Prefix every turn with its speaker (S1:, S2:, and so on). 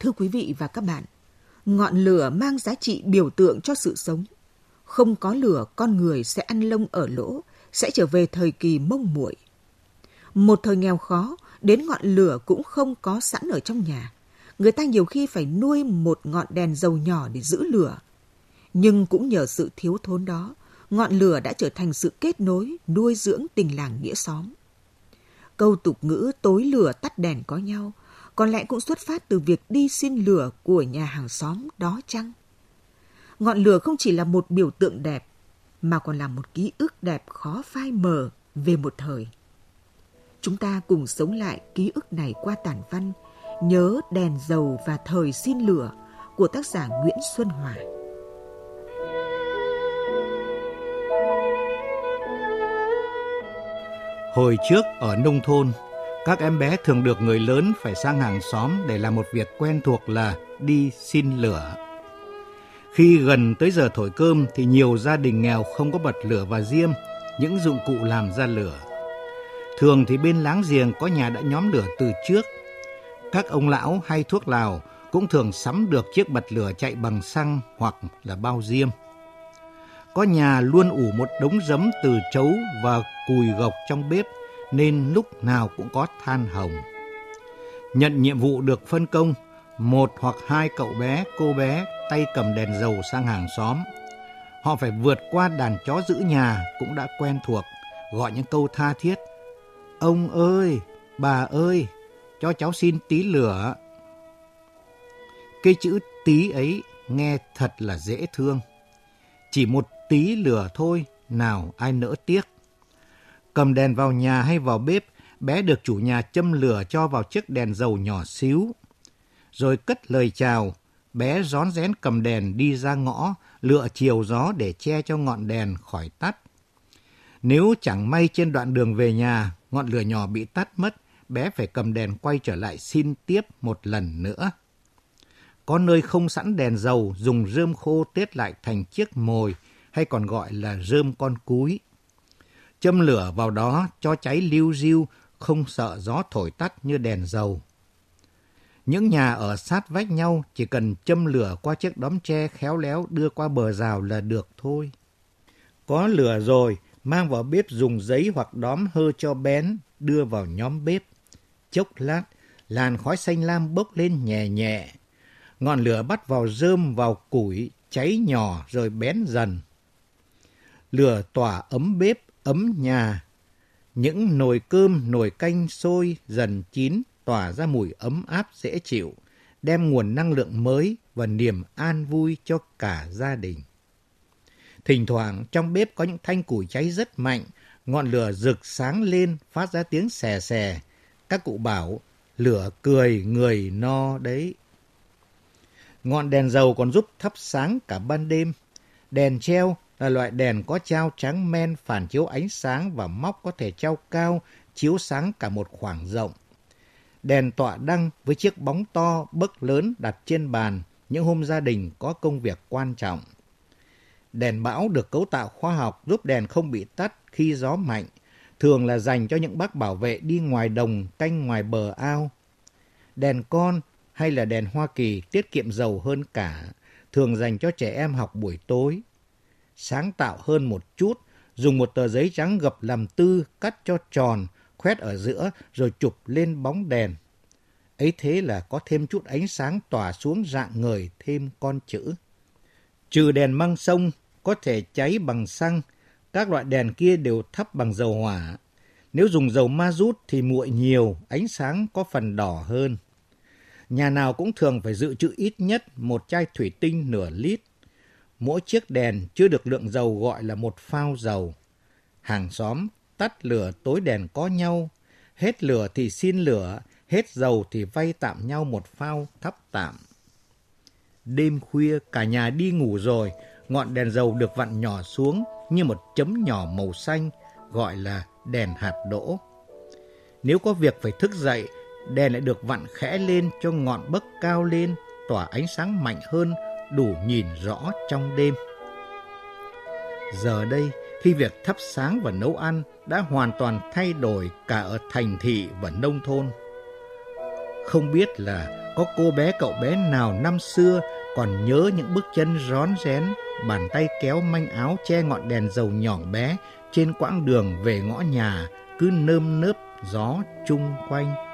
S1: Thưa quý vị và các bạn, ngọn lửa mang giá trị biểu tượng cho sự sống. Không có lửa, con người sẽ ăn lông ở lỗ, sẽ trở về thời kỳ mông muội. Một thời nghèo khó, đến ngọn lửa cũng không có sẵn ở trong nhà. Người ta nhiều khi phải nuôi một ngọn đèn dầu nhỏ để giữ lửa. Nhưng cũng nhờ sự thiếu thốn đó, ngọn lửa đã trở thành sự kết nối, nuôi dưỡng tình làng nghĩa xóm. Câu tục ngữ tối lửa tắt đèn có nhau, có lẽ cũng xuất phát từ việc đi xin lửa của nhà hàng xóm đó chăng? Ngọn lửa không chỉ là một biểu tượng đẹp, mà còn là một ký ức đẹp khó phai mờ về một thời. Chúng ta cùng sống lại ký ức này qua tản văn Nhớ đèn dầu và thời xin lửa của tác giả Nguyễn Xuân Hòa.
S2: Hồi trước ở nông thôn, các em bé thường được người lớn phải sang hàng xóm để làm một việc quen thuộc là đi xin lửa. Khi gần tới giờ thổi cơm thì nhiều gia đình nghèo không có bật lửa và diêm, những dụng cụ làm ra lửa. Thường thì bên láng giềng có nhà đã nhóm lửa từ trước. Các ông lão hay thuốc lào cũng thường sắm được chiếc bật lửa chạy bằng xăng hoặc là bao diêm. Có nhà luôn ủ một đống giấm từ chấu và cùi gộc trong bếp nên lúc nào cũng có than hồng. Nhận nhiệm vụ được phân công, một hoặc hai cậu bé, cô bé tay cầm đèn dầu sang hàng xóm. Họ phải vượt qua đàn chó giữ nhà cũng đã quen thuộc, gọi những câu tha thiết. Ông ơi, bà ơi, cho cháu xin tí lửa. Cái chữ tí ấy nghe thật là dễ thương. Chỉ một tí lửa thôi, nào ai nỡ tiếc. Cầm đèn vào nhà hay vào bếp, bé được chủ nhà châm lửa cho vào chiếc đèn dầu nhỏ xíu. Rồi cất lời chào, bé rón rén cầm đèn đi ra ngõ, lựa chiều gió để che cho ngọn đèn khỏi tắt. Nếu chẳng may trên đoạn đường về nhà, ngọn lửa nhỏ bị tắt mất, bé phải cầm đèn quay trở lại xin tiếp một lần nữa. Có nơi không sẵn đèn dầu dùng rơm khô tết lại thành chiếc mồi hay còn gọi là rơm con cúi. Châm lửa vào đó cho cháy liu riu, không sợ gió thổi tắt như đèn dầu. Những nhà ở sát vách nhau chỉ cần châm lửa qua chiếc đóm tre khéo léo đưa qua bờ rào là được thôi. Có lửa rồi, mang vào bếp dùng giấy hoặc đóm hơ cho bén, đưa vào nhóm bếp. Chốc lát, làn khói xanh lam bốc lên nhẹ nhẹ. Ngọn lửa bắt vào rơm vào củi, cháy nhỏ rồi bén dần. Lửa tỏa ấm bếp, ấm nhà. Những nồi cơm, nồi canh sôi dần chín, tỏa ra mùi ấm áp dễ chịu, đem nguồn năng lượng mới và niềm an vui cho cả gia đình. Thỉnh thoảng trong bếp có những thanh củi cháy rất mạnh, ngọn lửa rực sáng lên phát ra tiếng xè xè. Các cụ bảo lửa cười người no đấy. Ngọn đèn dầu còn giúp thắp sáng cả ban đêm. Đèn treo là loại đèn có trao trắng men phản chiếu ánh sáng và móc có thể trao cao, chiếu sáng cả một khoảng rộng. Đèn tọa đăng với chiếc bóng to, bức lớn đặt trên bàn những hôm gia đình có công việc quan trọng. Đèn bão được cấu tạo khoa học giúp đèn không bị tắt khi gió mạnh, thường là dành cho những bác bảo vệ đi ngoài đồng, canh ngoài bờ ao. Đèn con hay là đèn Hoa Kỳ tiết kiệm dầu hơn cả, thường dành cho trẻ em học buổi tối. Sáng tạo hơn một chút, dùng một tờ giấy trắng gập làm tư, cắt cho tròn, khoét ở giữa rồi chụp lên bóng đèn. Ấy thế là có thêm chút ánh sáng tỏa xuống dạng người thêm con chữ. Trừ đèn măng sông có thể cháy bằng xăng, các loại đèn kia đều thắp bằng dầu hỏa. Nếu dùng dầu ma rút thì nguội nhiều, ánh sáng có phần đỏ hơn. Nhà nào cũng thường phải dự trữ ít nhất một chai thủy tinh nửa lít. Mỗi chiếc đèn chưa được lượng dầu gọi là một phao dầu. Hàng xóm tắt lửa tối đèn có nhau, hết lửa thì xin lửa, hết dầu thì vay tạm nhau một phao thắp tạm. Đêm khuya cả nhà đi ngủ rồi, ngọn đèn dầu được vặn nhỏ xuống như một chấm nhỏ màu xanh, gọi là đèn hạt đỗ. Nếu có việc phải thức dậy, đèn lại được vặn khẽ lên cho ngọn bấc cao lên, tỏa ánh sáng mạnh hơn, đủ nhìn rõ trong đêm. Giờ đây, khi việc thắp sáng và nấu ăn đã hoàn toàn thay đổi cả ở thành thị và nông thôn. Không biết là có cô bé cậu bé nào năm xưa còn nhớ những bước chân rón rén, bàn tay kéo manh áo che ngọn đèn dầu nhỏ bé trên quãng đường về ngõ nhà cứ nơm nớp gió chung quanh